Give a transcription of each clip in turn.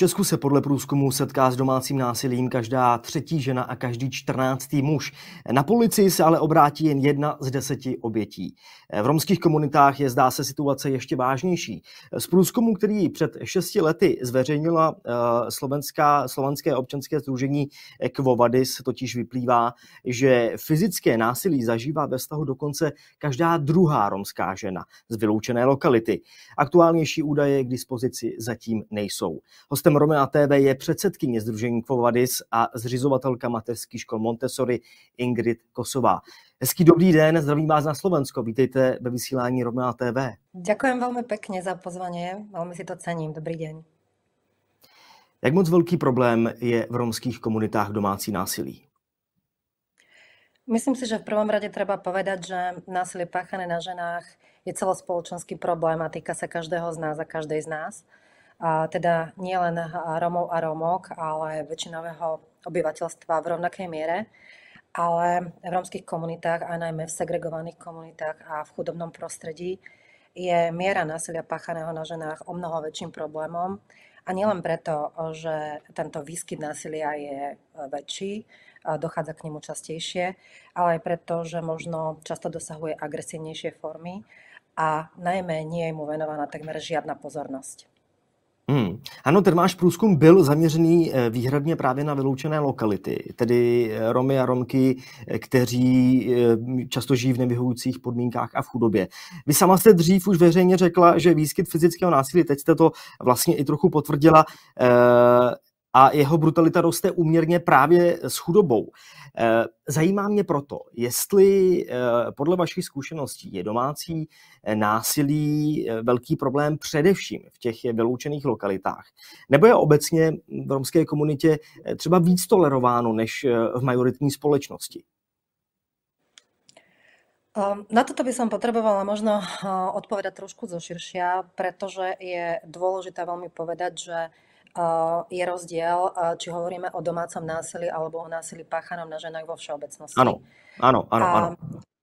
Česku se podle průzkumu setká s domácím násilím každá třetí žena a každý čtrnáctý muž. Na policii se ale obrátí jen jedna z deseti obětí. V romských komunitách je zdá se situace ještě vážnější. Z průzkumu, který před šesti lety zveřejnila eh, slovenská, slovenské občanské združení Kvovadis, totiž vyplývá, že fyzické násilí zažívá ve vztahu dokonce každá druhá romská žena z vyloučené lokality. Aktuálnější údaje k dispozici zatím nejsou. Hostem Romea TV je předsedkyně Združení Kvovadis a zřizovatelka mateřských škol Montessori Ingrid Kosová. Hezký dobrý den, zdravím vás na Slovensko. Vítejte ve vysílání Romea TV. Ďakujem veľmi pekne za pozvanie, veľmi si to cením. Dobrý deň. Jak moc velký problém je v romských komunitách domácí násilí? Myslím si, že v prvom rade treba povedať, že násilie páchané na ženách je celospoločenský problém a týka sa každého z nás a každej z nás teda nie len Romov a Romok, ale väčšinového obyvateľstva v rovnakej miere, ale v romských komunitách a najmä v segregovaných komunitách a v chudobnom prostredí je miera násilia páchaného na ženách o mnoho väčším problémom. A nielen preto, že tento výskyt násilia je väčší, dochádza k nemu častejšie, ale aj preto, že možno často dosahuje agresívnejšie formy a najmä nie je mu venovaná takmer žiadna pozornosť. Hmm. Ano, ten váš průzkum byl zaměřený eh, výhradně právě na vyloučené lokality, tedy eh, Romy a Romky, eh, kteří často žijí v nevyhovujících podmínkách a v chudobě. Vy sama jste dřív už veřejně řekla, že výskyt fyzického násilí, teď jste to vlastně i trochu potvrdila, a jeho brutalita roste úměrně právě s chudobou. Eh, zajímá mě proto, jestli eh, podle vašich zkušeností je domácí eh, násilí velký problém především v těch vyloučených lokalitách, nebo je obecně v romské komunitě třeba víc tolerováno než v majoritní společnosti? Na toto by som potrebovala možno odpovedať trošku zoširšia, pretože je dôležité veľmi povedať, že je rozdiel, či hovoríme o domácom násilí alebo o násilí páchanom na ženách vo všeobecnosti. Áno, áno, áno. áno.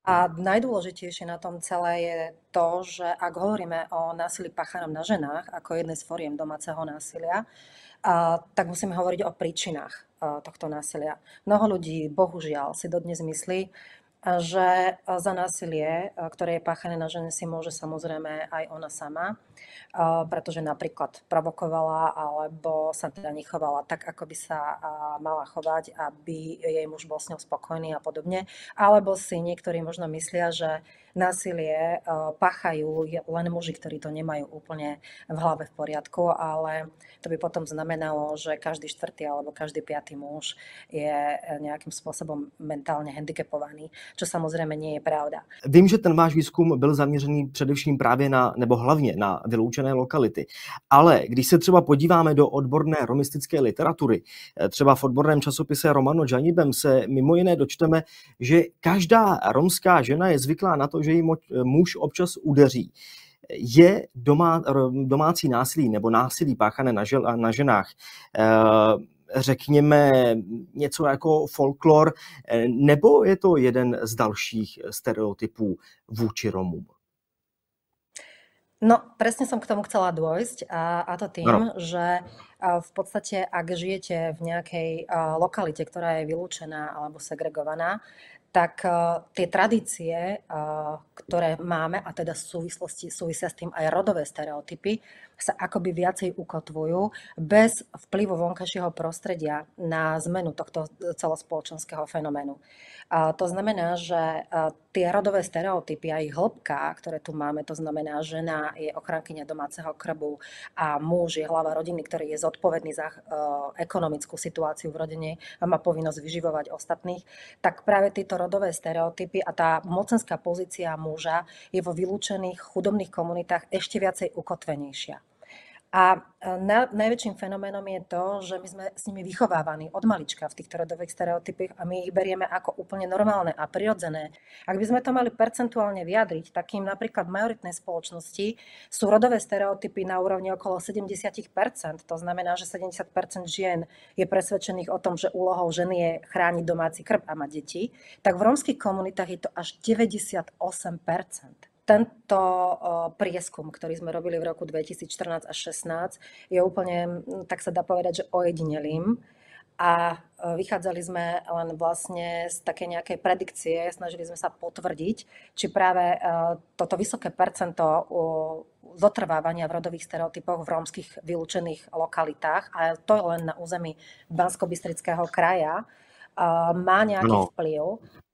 A najdôležitejšie na tom celé je to, že ak hovoríme o násilí páchanom na ženách ako jednej z foriem domáceho násilia, a, tak musíme hovoriť o príčinách a, tohto násilia. Mnoho ľudí, bohužiaľ, si dodnes myslí, že za násilie, ktoré je páchané na žene, si môže samozrejme aj ona sama, pretože napríklad provokovala alebo sa teda nechovala tak, ako by sa mala chovať, aby jej muž bol s ňou spokojný a podobne. Alebo si niektorí možno myslia, že násilie páchajú len muži, ktorí to nemajú úplne v hlave v poriadku, ale to by potom znamenalo, že každý štvrtý alebo každý piatý muž je e, nejakým spôsobom mentálne handicapovaný čo samozřejmě nie je pravda. Vím, že ten váš výzkum byl zaměřený především právě na, nebo hlavně na vyloučené lokality. Ale když se třeba podíváme do odborné romistické literatury, eh, třeba v odborném časopise Romano Janibem se mimo jiné dočteme, že každá romská žena je zvyklá na to, že ji muž občas udeří je doma, domácí násilí nebo násilí páchané na, žel, na ženách eh, řekněme, něco jako folklor, eh, nebo je to jeden z dalších stereotypů vůči Romům? No, presne som k tomu chcela dôjsť a, a to tým, no. že v podstate, ak žijete v nejakej lokalite, ktorá je vylúčená alebo segregovaná, tak tie tradície, ktoré máme, a teda v súvislosti súvisia s tým aj rodové stereotypy, sa akoby viacej ukotvujú bez vplyvu vonkajšieho prostredia na zmenu tohto celospoločenského fenoménu. To znamená, že tie rodové stereotypy a ich hĺbka, ktoré tu máme, to znamená, žena je ochrankyňa domáceho krbu a muž je hlava rodiny, ktorý je zodpovedný za ekonomickú situáciu v rodine a má povinnosť vyživovať ostatných, tak práve tieto rodové stereotypy a tá mocenská pozícia muža je vo vylúčených chudobných komunitách ešte viacej ukotvenejšia. A na, najväčším fenoménom je to, že my sme s nimi vychovávaní od malička v týchto rodových stereotypoch a my ich berieme ako úplne normálne a prirodzené. Ak by sme to mali percentuálne vyjadriť, takým napríklad v majoritnej spoločnosti sú rodové stereotypy na úrovni okolo 70%. To znamená, že 70% žien je presvedčených o tom, že úlohou ženy je chrániť domáci krb a mať deti. Tak v rómskych komunitách je to až 98%. Tento prieskum, ktorý sme robili v roku 2014 až 2016, je úplne, tak sa dá povedať, že ojedinelým a vychádzali sme len vlastne z také nejakej predikcie, snažili sme sa potvrdiť, či práve toto vysoké percento zotrvávania v rodových stereotypoch v rómskych vylúčených lokalitách, a to len na území bansko kraja, má nejaký no. vplyv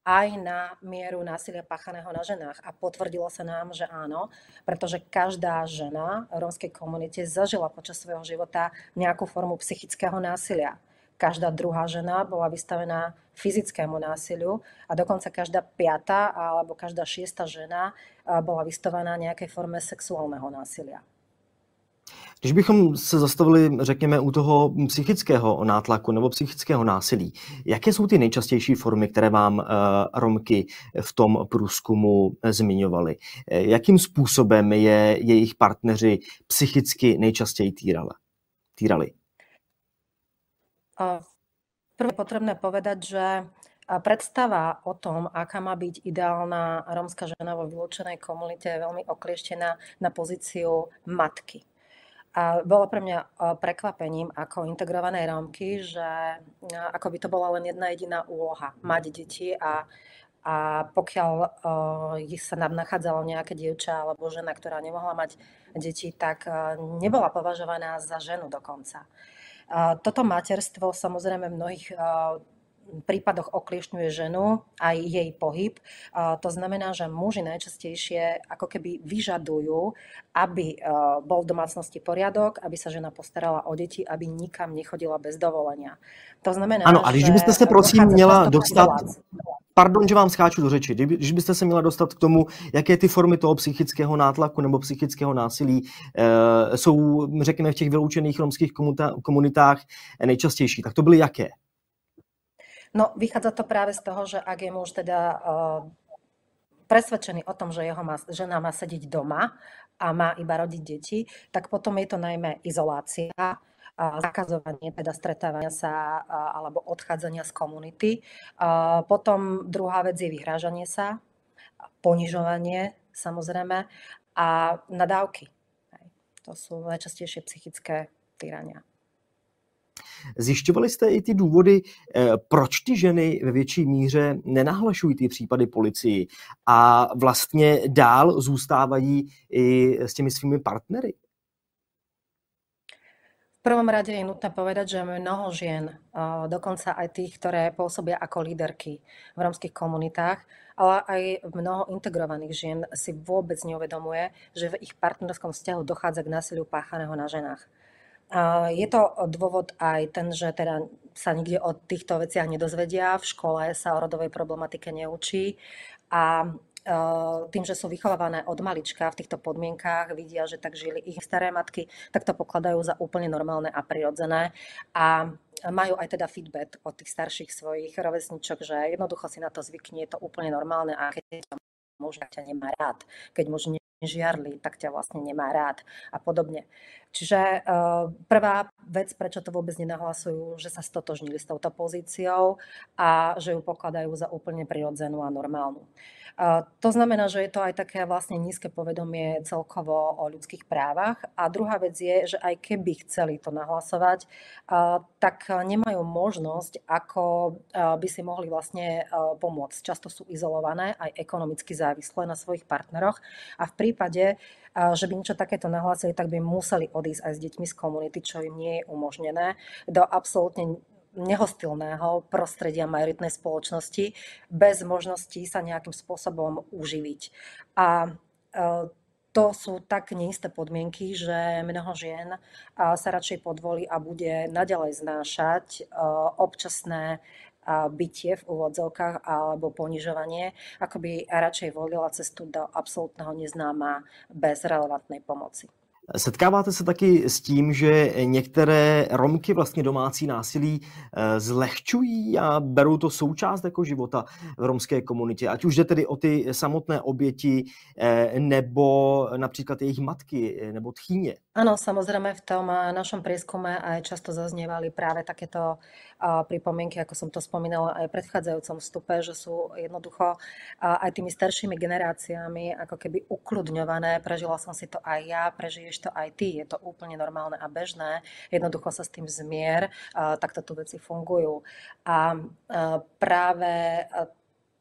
aj na mieru násilia páchaného na ženách. A potvrdilo sa nám, že áno, pretože každá žena v rómskej komunite zažila počas svojho života nejakú formu psychického násilia každá druhá žena bola vystavená fyzickému násiliu a dokonca každá piata alebo každá šiesta žena bola vystavená nejakej forme sexuálneho násilia. Když bychom se zastavili, řekněme, u toho psychického nátlaku nebo psychického násilí, jaké jsou ty nejčastější formy, které vám uh, Romky v tom průzkumu zmiňovali? Jakým způsobem je jejich partneři psychicky nejčastěji týrali? týrali? Prvé potrebné povedať, že predstava o tom, aká má byť ideálna rómska žena vo vylúčenej komunite, je veľmi oklieštená na pozíciu matky. A bolo pre mňa prekvapením ako integrovanej Rómky, že ako by to bola len jedna jediná úloha, mať deti a, a pokiaľ uh, sa nám nachádzalo nejaké dievča alebo žena, ktorá nemohla mať deti, tak uh, nebola považovaná za ženu dokonca. Toto materstvo samozrejme mnohých prípadoch okliešňuje ženu aj jej pohyb. To znamená, že muži najčastejšie ako keby vyžadujú, aby bol v domácnosti poriadok, aby sa žena postarala o deti, aby nikam nechodila bez dovolenia. To znamená, ano, a když byste se prosím měla dostat, pardon, že vám skáču do řeči, když byste se měla dostat k tomu, jaké ty formy toho psychického nátlaku nebo psychického násilí e, jsou, řekněme, v těch vyloučených romských komunitách nejčastější, tak to byly jaké? No, vychádza to práve z toho, že ak je muž teda uh, presvedčený o tom, že jeho má, žena má sedieť doma a má iba rodiť deti, tak potom je to najmä izolácia, zakazovanie teda stretávania sa alebo odchádzania z komunity. Potom druhá vec je vyhrážanie sa, ponižovanie samozrejme a nadávky. To sú najčastejšie psychické týrania. Zjišťovali jste i ty důvody, eh, proč ty ženy ve větší míře nenahlašují ty případy policii a vlastně dál zůstávají i s těmi svými partnery? V prvom rade je nutné povedať, že mnoho žien, dokonca aj tých, ktoré pôsobia ako líderky v rómskych komunitách, ale aj mnoho integrovaných žien si vôbec neuvedomuje, že v ich partnerskom vzťahu dochádza k násiliu páchaného na ženách. Je to dôvod aj ten, že teda sa nikde o týchto veciach nedozvedia, v škole sa o rodovej problematike neučí a Eh, tým, že sú vychovávané od malička v týchto podmienkách, vidia, že tak žili ich staré matky, tak to pokladajú za úplne normálne a prirodzené. A majú aj teda feedback od tých starších svojich rovesničok, že jednoducho si na to zvykne, je to úplne normálne a keď muž ťa nemá rád, keď muž žiarli, tak ťa vlastne nemá rád a podobne. Čiže uh, prvá vec, prečo to vôbec nenahlasujú, že sa stotožnili s touto pozíciou a že ju pokladajú za úplne prirodzenú a normálnu. To znamená, že je to aj také vlastne nízke povedomie celkovo o ľudských právach. A druhá vec je, že aj keby chceli to nahlasovať, tak nemajú možnosť, ako by si mohli vlastne pomôcť. Často sú izolované, aj ekonomicky závislé na svojich partneroch. A v prípade, že by niečo takéto nahlásili, tak by museli odísť aj s deťmi z komunity, čo im nie je umožnené, do absolútne nehostilného prostredia majoritnej spoločnosti bez možnosti sa nejakým spôsobom uživiť. A to sú tak neisté podmienky, že mnoho žien sa radšej podvolí a bude naďalej znášať e, občasné bytie v úvodzovkách alebo ponižovanie, ako by radšej volila cestu do absolútneho neznáma bez relevantnej pomoci. Setkáváte se taky s tím, že některé Romky vlastně domácí násilí eh, zlehčují a berou to součást jako života v romské komunitě, ať už jde tedy o ty samotné oběti eh, nebo například jejich matky eh, nebo tchýně? Áno, samozrejme v tom našom prieskume aj často zaznievali práve takéto pripomienky, ako som to spomínala aj v predchádzajúcom vstupe, že sú jednoducho aj tými staršími generáciami ako keby ukludňované. Prežila som si to aj ja, prežiješ to aj ty, je to úplne normálne a bežné. Jednoducho sa s tým zmier, takto tu veci fungujú. A práve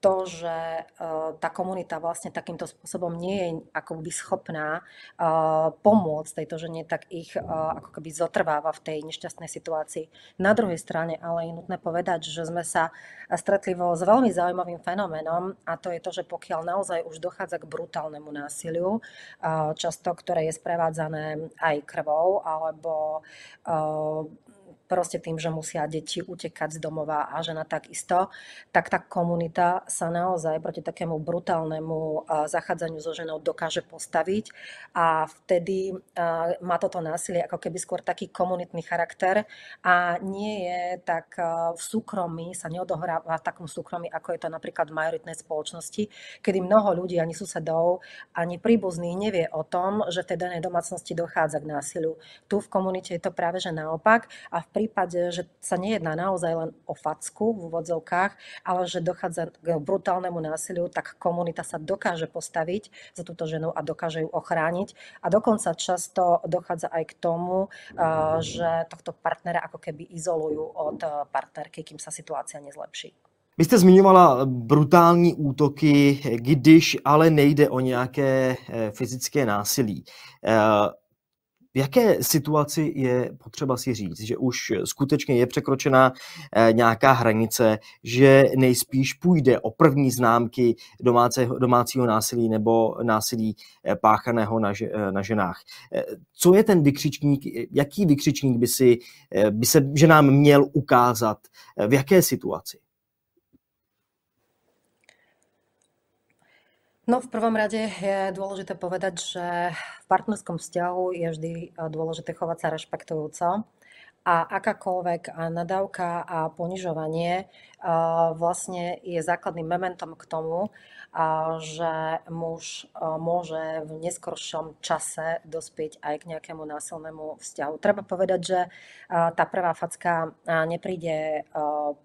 to, že uh, tá komunita vlastne takýmto spôsobom nie je akoby schopná uh, pomôcť tejto žene, tak ich uh, ako keby zotrváva v tej nešťastnej situácii. Na druhej strane ale je nutné povedať, že sme sa stretli s veľmi zaujímavým fenoménom a to je to, že pokiaľ naozaj už dochádza k brutálnemu násiliu, často ktoré je sprevádzané aj krvou alebo proste tým, že musia deti utekať z domova a žena takisto, tak tá komunita sa naozaj proti takému brutálnemu zachádzaniu so ženou dokáže postaviť a vtedy má toto násilie ako keby skôr taký komunitný charakter a nie je tak v súkromí, sa neodohráva v takom súkromí, ako je to napríklad v majoritnej spoločnosti, kedy mnoho ľudí, ani susedov, ani príbuzných nevie o tom, že v tej danej domácnosti dochádza k násiliu. Tu v komunite je to práve že naopak a v prípade, že sa nejedná naozaj len o facku v úvodzovkách, ale že dochádza k brutálnemu násiliu, tak komunita sa dokáže postaviť za túto ženu a dokáže ju ochrániť. A dokonca často dochádza aj k tomu, že tohto partnera ako keby izolujú od partnerky, kým sa situácia nezlepší. Vy jste zmiňovala brutální útoky, když ale nejde o nějaké eh, fyzické násilí. V jaké situaci je potřeba si říct, že už skutečně je překročena eh, nějaká hranice, že nejspíš půjde o první známky domácího, domácího násilí nebo násilí eh, páchaného na, eh, na ženách. Co je ten vykřičník, jaký vykřičník by, si, by se ženám měl ukázat, v jaké situaci? No v prvom rade je dôležité povedať, že v partnerskom vzťahu je vždy eh, dôležité chovať sa rešpektujúco a akákoľvek nadávka a ponižovanie vlastne je základným momentom k tomu, že muž môže v neskoršom čase dospieť aj k nejakému násilnému vzťahu. Treba povedať, že tá prvá facka nepríde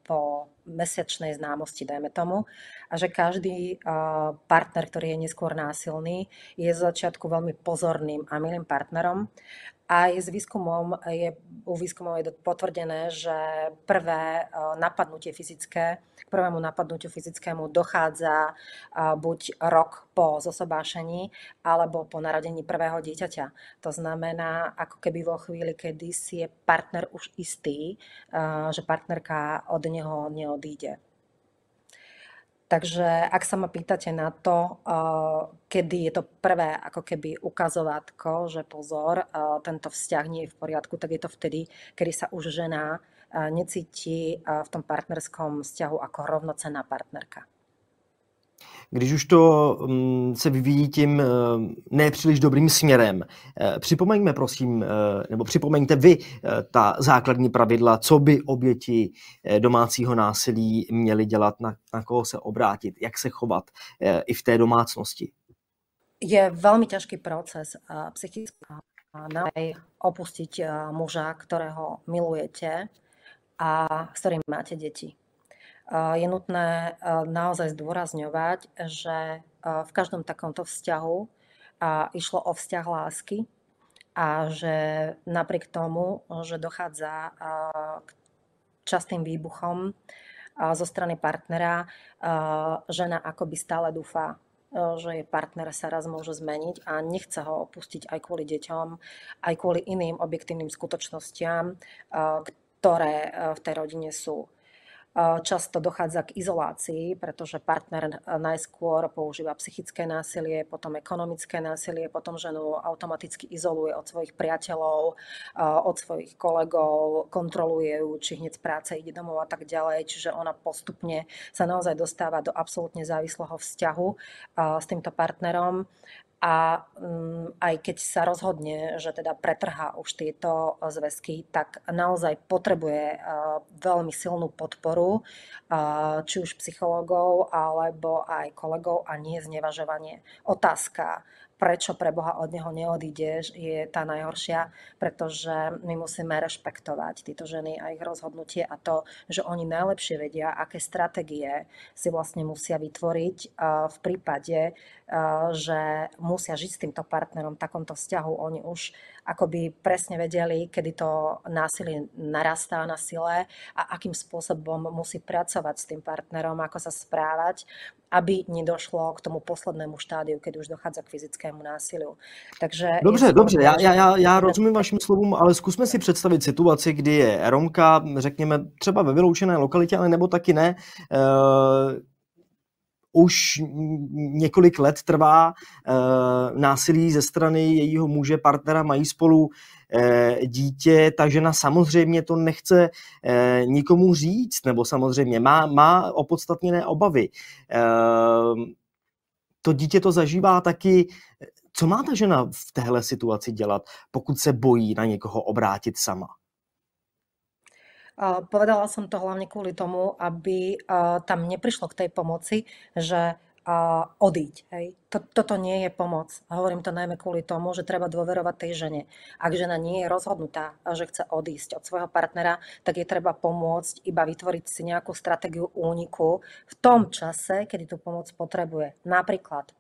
po mesiačnej známosti, dajme tomu, a že každý partner, ktorý je neskôr násilný, je z začiatku veľmi pozorným a milým partnerom aj s výskumom je, u výskumov je potvrdené, že prvé e, napadnutie fyzické, k prvému napadnutiu fyzickému dochádza e, buď rok po zosobášení alebo po narodení prvého dieťaťa. To znamená, ako keby vo chvíli, kedy si je partner už istý, e, že partnerka od neho neodíde. Takže ak sa ma pýtate na to, uh, kedy je to prvé ako keby ukazovátko, že pozor, uh, tento vzťah nie je v poriadku, tak je to vtedy, kedy sa už žena uh, necíti v tom partnerskom vzťahu ako rovnocenná partnerka. Když už to mm, se vyvíjí tím eh, nepříliš dobrým směrem, eh, připomeňme prosím, eh, nebo připomeňte vy ta základní pravidla, co by oběti domácího násilí měly dělat, na, na koho se obrátit, jak se chovat i v té domácnosti. Je veľmi ťažký proces psychicky naozaj opustiť muža, ktorého milujete a s ktorým máte deti je nutné naozaj zdôrazňovať, že v každom takomto vzťahu išlo o vzťah lásky a že napriek tomu, že dochádza k častým výbuchom zo strany partnera, žena akoby stále dúfa, že jej partner sa raz môže zmeniť a nechce ho opustiť aj kvôli deťom, aj kvôli iným objektívnym skutočnostiam, ktoré v tej rodine sú. Často dochádza k izolácii, pretože partner najskôr používa psychické násilie, potom ekonomické násilie, potom ženu automaticky izoluje od svojich priateľov, od svojich kolegov, kontroluje ju, či hneď z práce ide domov a tak ďalej. Čiže ona postupne sa naozaj dostáva do absolútne závislého vzťahu s týmto partnerom a mm, aj keď sa rozhodne, že teda pretrhá už tieto zväzky, tak naozaj potrebuje veľmi silnú podporu, či už psychológov, alebo aj kolegov a nie znevažovanie. Otázka, prečo pre Boha od neho neodídeš, je tá najhoršia, pretože my musíme rešpektovať tieto ženy a ich rozhodnutie a to, že oni najlepšie vedia, aké stratégie si vlastne musia vytvoriť v prípade, že musia žiť s týmto partnerom v takomto vzťahu. Oni už akoby presne vedeli, kedy to násilie narastá na sile a akým spôsobom musí pracovať s tým partnerom, ako sa správať, aby nedošlo k tomu poslednému štádiu, keď už dochádza k fyzickému násiliu. Takže dobře, dobře, já, já, já rozumím vašim slovům, ale zkusme si představit situaci, kdy je Romka, řekněme, třeba ve vyloučené lokalitě, ale nebo taky ne, uh, už několik let trvá uh, násilí ze strany jejího muže, partnera, mají spolu uh, dítě, ta žena samozřejmě to nechce uh, nikomu říct, nebo samozřejmě má, má opodstatněné obavy. To dítě to zažívá taky. Co má ta žena v téhle situaci dělat, pokud se bojí na někoho obrátit sama? Povedala som to hlavne kvôli tomu, aby tam neprišlo k tej pomoci, že odíť. Hej. Toto nie je pomoc. Hovorím to najmä kvôli tomu, že treba dôverovať tej žene. Ak žena nie je rozhodnutá, že chce odísť od svojho partnera, tak je treba pomôcť iba vytvoriť si nejakú stratégiu úniku v tom čase, kedy tú pomoc potrebuje. Napríklad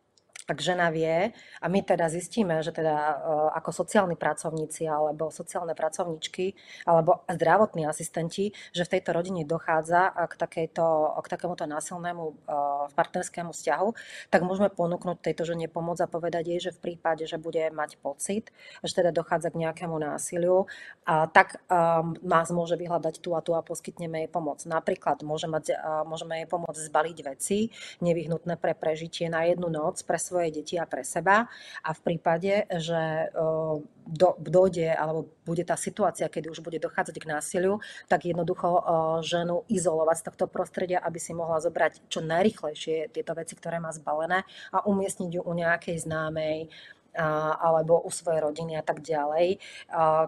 ak žena vie a my teda zistíme, že teda e, ako sociálni pracovníci alebo sociálne pracovníčky alebo zdravotní asistenti, že v tejto rodine dochádza k, takejto, k takémuto násilnému e, partnerskému vzťahu, tak môžeme ponúknuť tejto žene pomoc a povedať jej, že v prípade, že bude mať pocit, že teda dochádza k nejakému násiliu, a tak um, nás môže vyhľadať tu a tu a poskytneme jej pomoc. Napríklad môže mať, môžeme jej pomôcť zbaliť veci nevyhnutné pre prežitie na jednu noc pre svoj svoje deti a pre seba. A v prípade, že do, dojde alebo bude tá situácia, kedy už bude dochádzať k násiliu, tak jednoducho ženu izolovať z tohto prostredia, aby si mohla zobrať čo najrychlejšie tieto veci, ktoré má zbalené a umiestniť ju u nejakej známej, alebo u svojej rodiny a tak ďalej,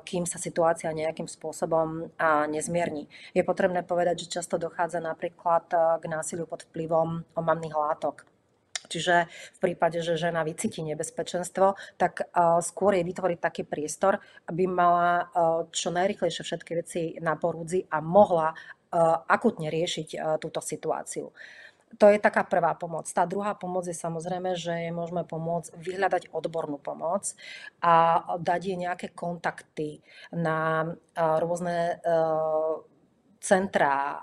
kým sa situácia nejakým spôsobom nezmierni. Je potrebné povedať, že často dochádza napríklad k násiliu pod vplyvom omamných látok. Čiže v prípade, že žena vycíti nebezpečenstvo, tak skôr je vytvoriť taký priestor, aby mala čo najrychlejšie všetky veci na porúdzi a mohla akutne riešiť túto situáciu. To je taká prvá pomoc. Tá druhá pomoc je samozrejme, že je môžeme pomôcť vyhľadať odbornú pomoc a dať jej nejaké kontakty na rôzne centra,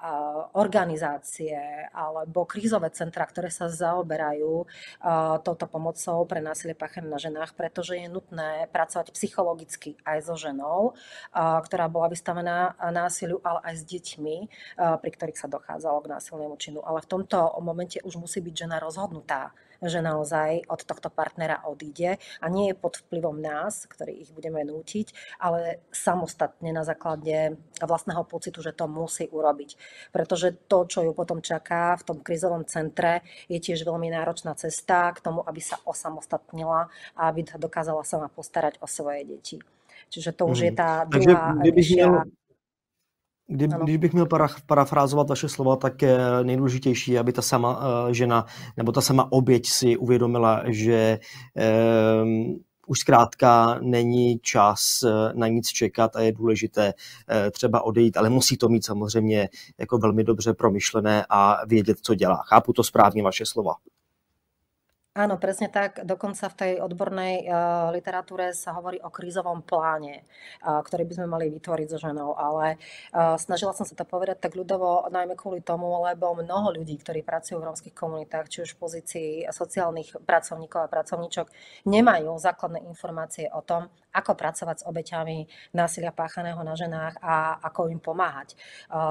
organizácie alebo krízové centra, ktoré sa zaoberajú touto pomocou pre násilie páchané na ženách, pretože je nutné pracovať psychologicky aj so ženou, ktorá bola vystavená násiliu, ale aj s deťmi, pri ktorých sa dochádzalo k násilnému činu. Ale v tomto momente už musí byť žena rozhodnutá že naozaj od tohto partnera odíde a nie je pod vplyvom nás, ktorí ich budeme nútiť, ale samostatne na základe vlastného pocitu, že to musí urobiť. Pretože to, čo ju potom čaká v tom krizovom centre, je tiež veľmi náročná cesta k tomu, aby sa osamostatnila a aby dokázala sama postarať o svoje deti. Čiže to už je mhm. tá druhá Takže, kdy, když bych měl para, parafrázovat vaše slova, tak je nejdůležitější, aby ta sama uh, žena nebo ta sama oběť si uvědomila, že um, už zkrátka není čas eh, na nic čekat a je důležité uh, třeba odejít, ale musí to mít samozřejmě jako velmi dobře promyšlené a vědět, co dělá. Chápu to správně vaše slova. Áno, presne tak. Dokonca v tej odbornej uh, literatúre sa hovorí o krízovom pláne, uh, ktorý by sme mali vytvoriť so ženou, ale uh, snažila som sa to povedať tak ľudovo, najmä kvôli tomu, lebo mnoho ľudí, ktorí pracujú v rómskych komunitách, či už v pozícii sociálnych pracovníkov a pracovníčok, nemajú základné informácie o tom, ako pracovať s obeťami násilia páchaného na ženách a ako im pomáhať.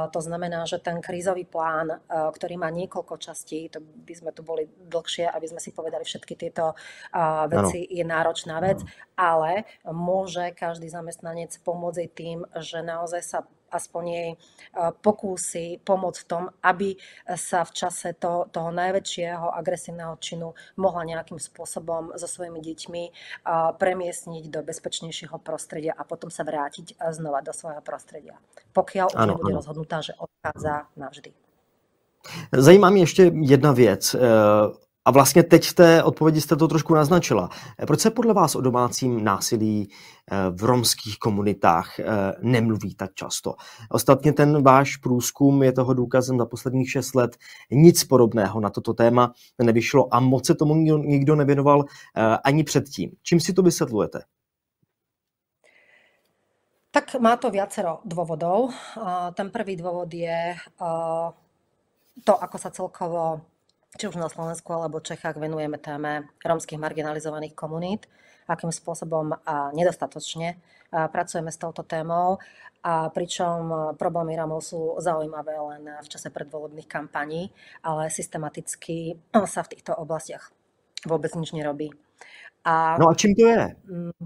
To znamená, že ten krízový plán, ktorý má niekoľko častí, to by sme tu boli dlhšie, aby sme si povedali všetky tieto veci, ano. je náročná vec, ano. ale môže každý zamestnanec pomôcť tým, že naozaj sa aspoň jej pokúsi pomôcť v tom, aby sa v čase to, toho najväčšieho agresívneho činu mohla nejakým spôsobom so svojimi deťmi premiesniť do bezpečnejšieho prostredia a potom sa vrátiť znova do svojho prostredia. Pokiaľ už nebude rozhodnutá, že odchádza navždy. Zajímá mě ještě jedna věc. A vlastně teď v té odpovědi jste to trošku naznačila. Proč se podle vás o domácím násilí eh, v romských komunitách eh, nemluví tak často? Ostatně ten váš průzkum je toho důkazem za posledních šest let. Nic podobného na toto téma nevyšlo a moc se tomu nikdo nevěnoval eh, ani předtím. Čím si to vysvětlujete? Tak má to viacero dôvodov. Ten prvý dôvod je to, ako sa celkovo či už na Slovensku alebo Čechách venujeme téme rómskych marginalizovaných komunít, akým spôsobom a nedostatočne pracujeme s touto témou, a pričom problémy Rómov sú zaujímavé len v čase predvolebných kampaní, ale systematicky sa v týchto oblastiach vôbec nič nerobí. A, no a čím to je? Mm,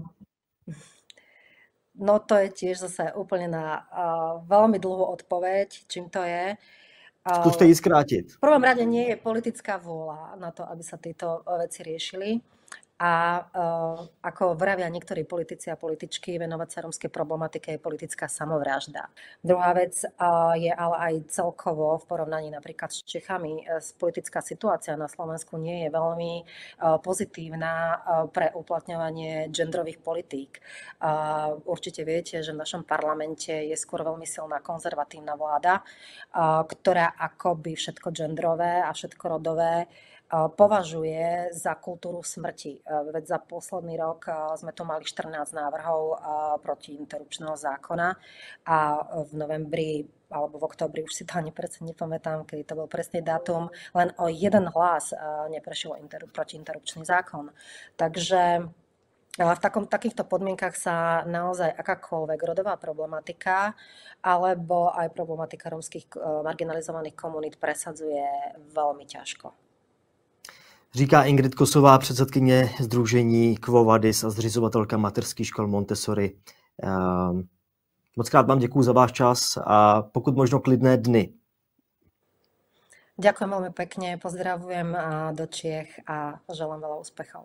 no to je tiež zase úplne na uh, veľmi dlhú odpoveď, čím to je. Skúste ich skrátiť. V prvom rade nie je politická vôľa na to, aby sa tieto veci riešili a uh, ako vravia niektorí politici a političky, venovať sa romskej problematike je politická samovražda. Druhá vec uh, je ale aj celkovo v porovnaní napríklad s Čechami. Uh, politická situácia na Slovensku nie je veľmi pozitívna pre uplatňovanie genderových politík. Určite viete, že v našom parlamente je skôr veľmi silná konzervatívna vláda, ktorá akoby všetko genderové a všetko rodové považuje za kultúru smrti. Veď za posledný rok sme tu mali 14 návrhov proti interrupčného zákona a v novembri alebo v oktobri, už si to ani presne nepamätám, kedy to bol presný dátum, len o jeden hlas neprešiel inter, protiinterrupčný zákon. Takže v takom, takýchto podmienkach sa naozaj akákoľvek rodová problematika alebo aj problematika romských marginalizovaných komunít presadzuje veľmi ťažko. Říká Ingrid Kosová, předsedkyně Združení Kvovadis a zřizovatelka materských škol Montessori. Ehm, moc krát vám děkuji za váš čas a pokud možno klidné dny. Ďakujem veľmi pekne, pozdravujem do Čiech a želám veľa úspechov.